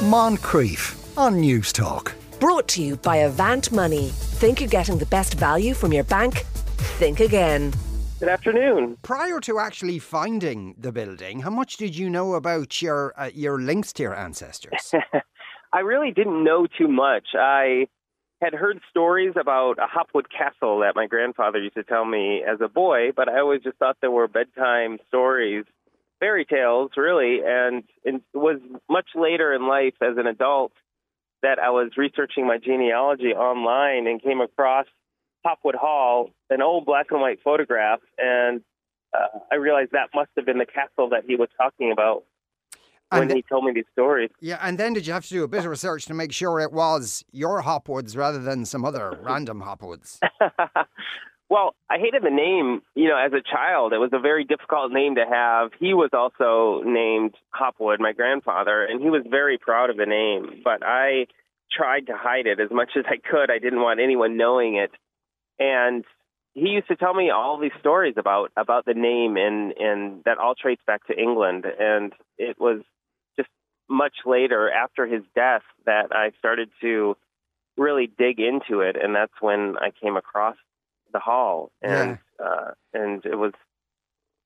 Moncrieff on News Talk. Brought to you by Avant Money. Think you're getting the best value from your bank? Think again. Good afternoon. Prior to actually finding the building, how much did you know about your uh, your links to your ancestors? I really didn't know too much. I had heard stories about a Hopwood Castle that my grandfather used to tell me as a boy, but I always just thought there were bedtime stories, fairy tales, really. And it was much later in life as an adult that I was researching my genealogy online and came across Hopwood Hall, an old black and white photograph, and uh, I realized that must have been the castle that he was talking about when And- he told me these stories. yeah, and then did you have to do a bit of research to make sure it was your Hopwoods rather than some other random Hopwoods? well, I hated the name. You know, as a child, it was a very difficult name to have. He was also named Hopwood, my grandfather, and he was very proud of the name. But I tried to hide it as much as I could. I didn't want anyone knowing it, and he used to tell me all these stories about about the name, and and that all trace back to England. And it was just much later, after his death, that I started to really dig into it, and that's when I came across the hall, and uh, and it was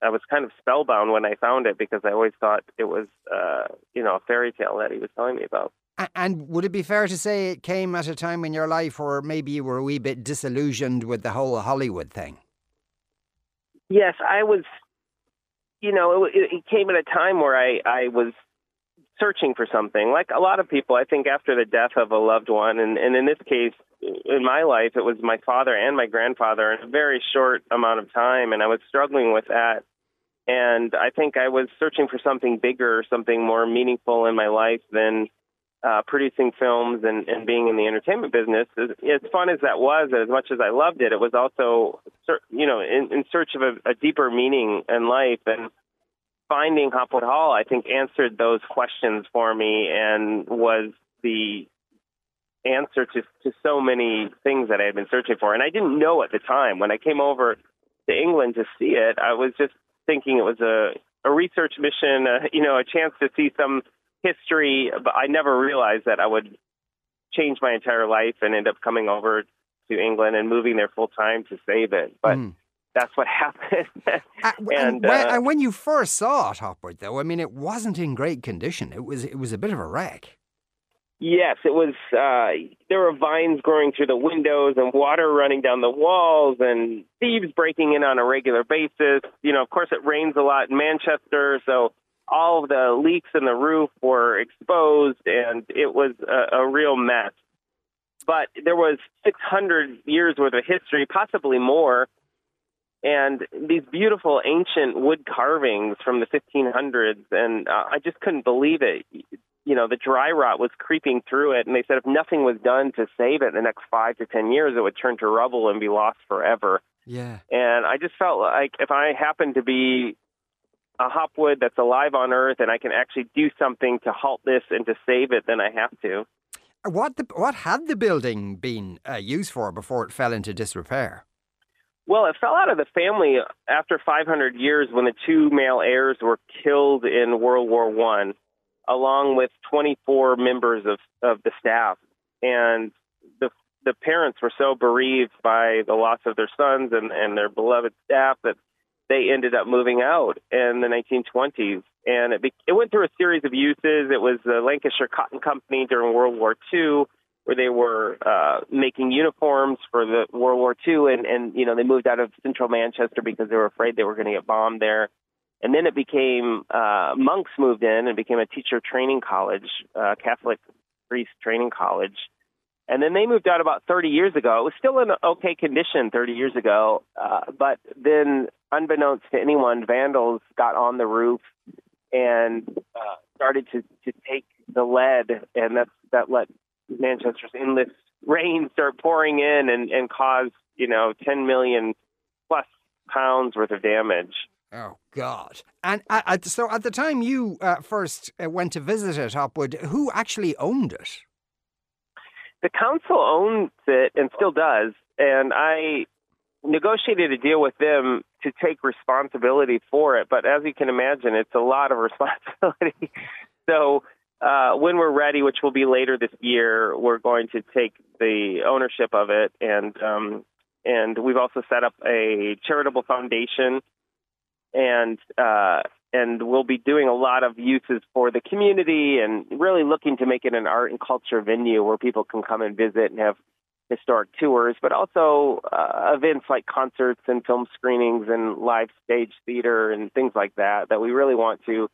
I was kind of spellbound when I found it because I always thought it was uh, you know a fairy tale that he was telling me about. And would it be fair to say it came at a time in your life where maybe you were a wee bit disillusioned with the whole Hollywood thing? Yes, I was. You know, it, it came at a time where I I was searching for something. Like a lot of people, I think after the death of a loved one, and, and in this case, in my life, it was my father and my grandfather in a very short amount of time, and I was struggling with that. And I think I was searching for something bigger, something more meaningful in my life than uh, producing films and, and being in the entertainment business. As, as fun as that was, as much as I loved it, it was also, you know, in, in search of a, a deeper meaning in life. And finding Hopwood Hall, I think, answered those questions for me and was the answer to, to so many things that I had been searching for. And I didn't know at the time. When I came over to England to see it, I was just thinking it was a, a research mission, uh, you know, a chance to see some history. But I never realized that I would change my entire life and end up coming over to England and moving there full time to save it. But Mm. That's what happened. And and, when, uh, and when you first saw it, Hopwood, though, I mean, it wasn't in great condition. It was it was a bit of a wreck. Yes, it was. Uh, there were vines growing through the windows and water running down the walls and thieves breaking in on a regular basis. You know, of course, it rains a lot in Manchester, so all of the leaks in the roof were exposed, and it was a, a real mess. But there was 600 years worth of history, possibly more, and these beautiful ancient wood carvings from the 1500s, and uh, I just couldn't believe it you know, the dry rot was creeping through it, and they said if nothing was done to save it in the next five to ten years, it would turn to rubble and be lost forever. Yeah. And I just felt like if I happen to be a hopwood that's alive on Earth and I can actually do something to halt this and to save it, then I have to. What the, what had the building been uh, used for before it fell into disrepair? Well, it fell out of the family after 500 years when the two male heirs were killed in World War One, along with 24 members of, of the staff. And the the parents were so bereaved by the loss of their sons and, and their beloved staff that they ended up moving out in the 1920s. And it, be, it went through a series of uses. It was the Lancashire Cotton Company during World War II, where they were uh, making uniforms for the World War II, and and you know they moved out of central Manchester because they were afraid they were going to get bombed there. And then it became uh, monks moved in and became a teacher training college, uh, Catholic priest training college. And then they moved out about 30 years ago. It was still in okay condition 30 years ago, uh, but then, unbeknownst to anyone, vandals got on the roof and uh, started to, to take the lead, and that's that let Manchester's endless rain start pouring in and, and cause you know 10 million plus pounds worth of damage. Oh God! And uh, so, at the time you uh, first uh, went to visit it, Hopwood, who actually owned it? The council owns it and still does, and I negotiated a deal with them to take responsibility for it. But as you can imagine, it's a lot of responsibility. so uh, when we're ready, which will be later this year, we're going to take the ownership of it, and um, and we've also set up a charitable foundation, and uh, and we'll be doing a lot of uses for the community, and really looking to make it an art and culture venue where people can come and visit and have historic tours, but also uh, events like concerts and film screenings and live stage theater and things like that. That we really want to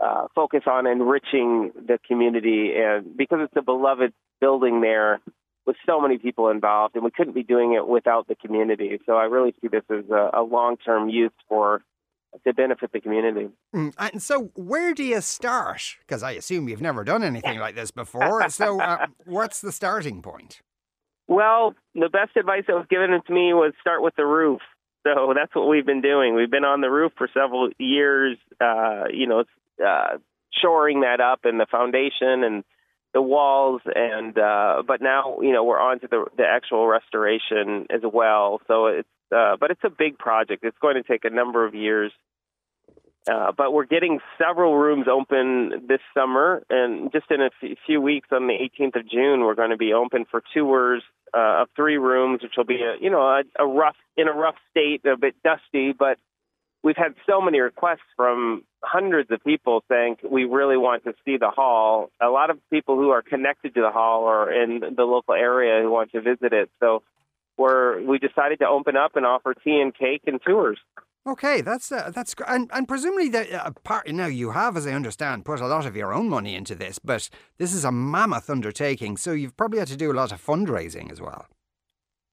uh, focus on enriching the community, and because it's a beloved building there with so many people involved, and we couldn't be doing it without the community. So I really see this as a, a long-term use for to benefit the community. Mm, and so, where do you start? Because I assume you've never done anything like this before. so, uh, what's the starting point? Well, the best advice that was given to me was start with the roof. So that's what we've been doing. We've been on the roof for several years. Uh, you know, uh, shoring that up and the foundation and the walls and uh but now you know we're on to the the actual restoration as well. So it's uh but it's a big project. It's going to take a number of years. Uh, but we're getting several rooms open this summer, and just in a f- few weeks, on the 18th of June, we're going to be open for tours uh, of three rooms, which will be a you know a, a rough in a rough state, a bit dusty, but we've had so many requests from hundreds of people saying we really want to see the hall. A lot of people who are connected to the hall or in the local area who want to visit it. So we're we decided to open up and offer tea and cake and tours. Okay, that's uh, that's great. And, and presumably that uh, part now you have, as I understand, put a lot of your own money into this, but this is a mammoth undertaking, so you've probably had to do a lot of fundraising as well.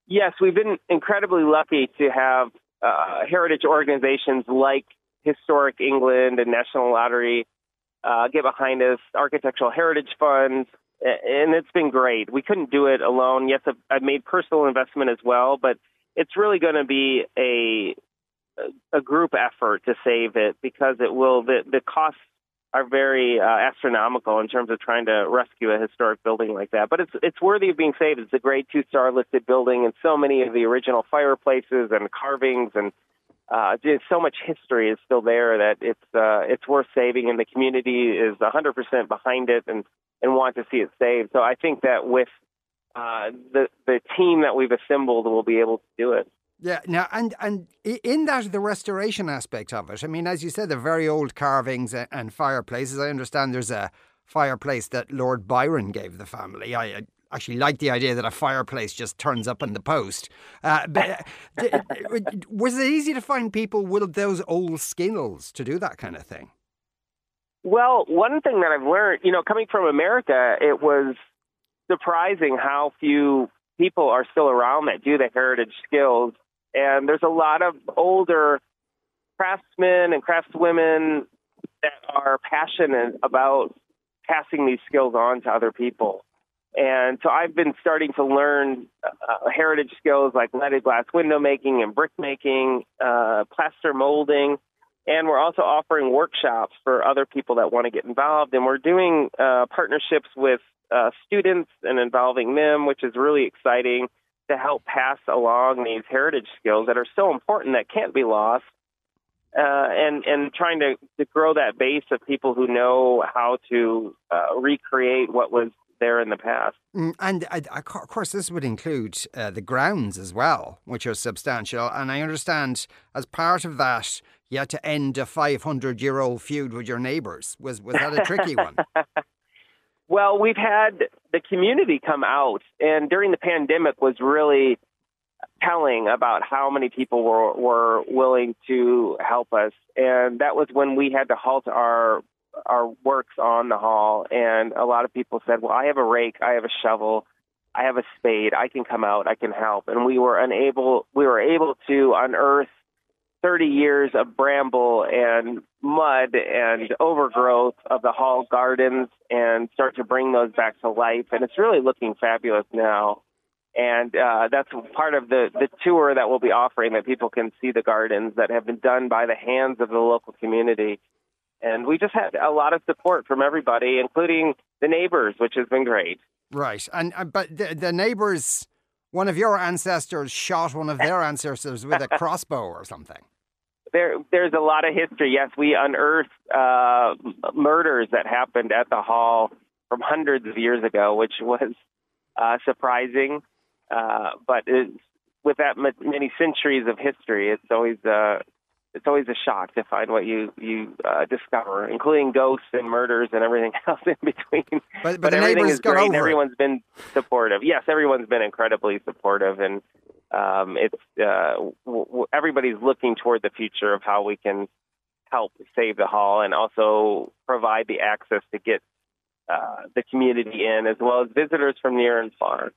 Yes, we've been incredibly lucky to have uh, heritage organizations like Historic England and National Lottery uh, get behind us, Architectural Heritage Funds, and it's been great. We couldn't do it alone. Yes, I've made personal investment as well, but it's really going to be a a group effort to save it because it will the the costs are very uh, astronomical in terms of trying to rescue a historic building like that. But it's it's worthy of being saved. It's a great two star listed building, and so many of the original fireplaces and carvings and uh, so much history is still there that it's uh, it's worth saving, and the community is 100% behind it and and want to see it saved. So I think that with uh, the the team that we've assembled, we'll be able to do it. Yeah. Now, and and in that the restoration aspect of it, I mean, as you said, the very old carvings and fireplaces. I understand there's a fireplace that Lord Byron gave the family. I actually like the idea that a fireplace just turns up in the post. Uh, but uh, was it easy to find people with those old skills to do that kind of thing? Well, one thing that I've learned, you know, coming from America, it was surprising how few people are still around that do the heritage skills and there's a lot of older craftsmen and craftswomen that are passionate about passing these skills on to other people. And so I've been starting to learn uh, heritage skills like leaded glass window making and brick making, uh, plaster molding. And we're also offering workshops for other people that want to get involved. And we're doing uh, partnerships with uh, students and involving them, which is really exciting to help pass along these heritage skills that are so important that can't be lost. Uh, and and trying to, to grow that base of people who know how to uh, recreate what was there in the past. Mm, and uh, of course, this would include uh, the grounds as well, which are substantial. And I understand as part of that, you had to end a 500 year old feud with your neighbours. Was, was that a tricky one? Well, we've had the community come out, and during the pandemic was really telling about how many people were, were willing to help us. And that was when we had to halt our our works on the hall. And a lot of people said, "Well, I have a rake, I have a shovel, I have a spade, I can come out, I can help." And we were unable, we were able to unearth 30 years of bramble and mud and overgrowth of the hall gardens and start to bring those back to life. And it's really looking fabulous now. And uh, that's part of the, the tour that we'll be offering that people can see the gardens that have been done by the hands of the local community. And we just had a lot of support from everybody, including the neighbors, which has been great. Right. And uh, but the, the neighbors, one of your ancestors shot one of their ancestors with a crossbow or something. there, there's a lot of history. Yes, we unearthed uh, murders that happened at the hall from hundreds of years ago, which was uh, surprising. Uh, but it's, with that many centuries of history, it's always uh, it's always a shock to find what you you uh, discover, including ghosts and murders and everything else in between. But, but, but the everything neighbors is great. over it. Everyone's been supportive. Yes, everyone's been incredibly supportive, and um, it's uh, w- w- everybody's looking toward the future of how we can help save the hall and also provide the access to get uh, the community in, as well as visitors from near and far.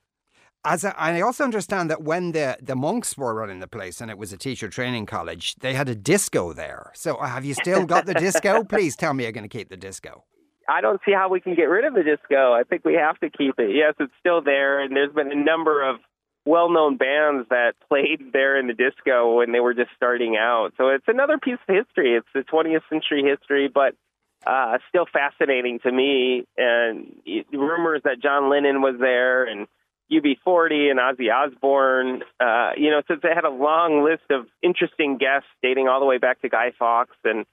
As a, I also understand that when the, the monks were running the place and it was a teacher training college, they had a disco there. So uh, have you still got the disco? Please tell me you're going to keep the disco. I don't see how we can get rid of the disco. I think we have to keep it. Yes, it's still there, and there's been a number of well-known bands that played there in the disco when they were just starting out. So it's another piece of history. It's the 20th century history, but uh, still fascinating to me. And rumors that John Lennon was there and UB40 and Ozzy Osbourne. Uh, you know, since they had a long list of interesting guests dating all the way back to Guy Fawkes and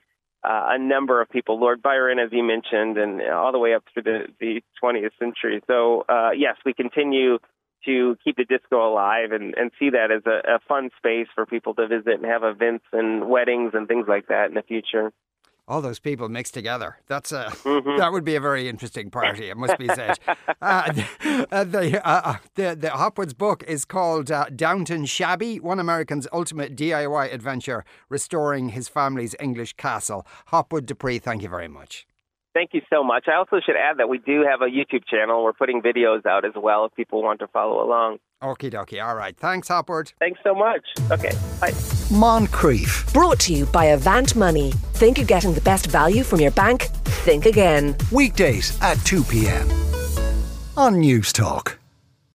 uh, a number of people, Lord Byron, as you mentioned, and all the way up through the, the 20th century. So, uh, yes, we continue to keep the disco alive and, and see that as a, a fun space for people to visit and have events and weddings and things like that in the future. All those people mixed together. That's a Mhm. that would be a very interesting party. It must be said. uh, the, uh, the, uh, the the Hopwood's book is called uh, Downton Shabby: One American's Ultimate DIY Adventure, restoring his family's English castle. Hopwood DePree, thank you very much. Thank you so much. I also should add that we do have a YouTube channel. We're putting videos out as well if people want to follow along. Okie dokie. All right. Thanks, Hopwood. Thanks so much. Okay, bye. Moncrieff Brought to you by Avant Money. Think you're getting the best value from your bank? Think again. weekdays at 2 p.m. on News Talk.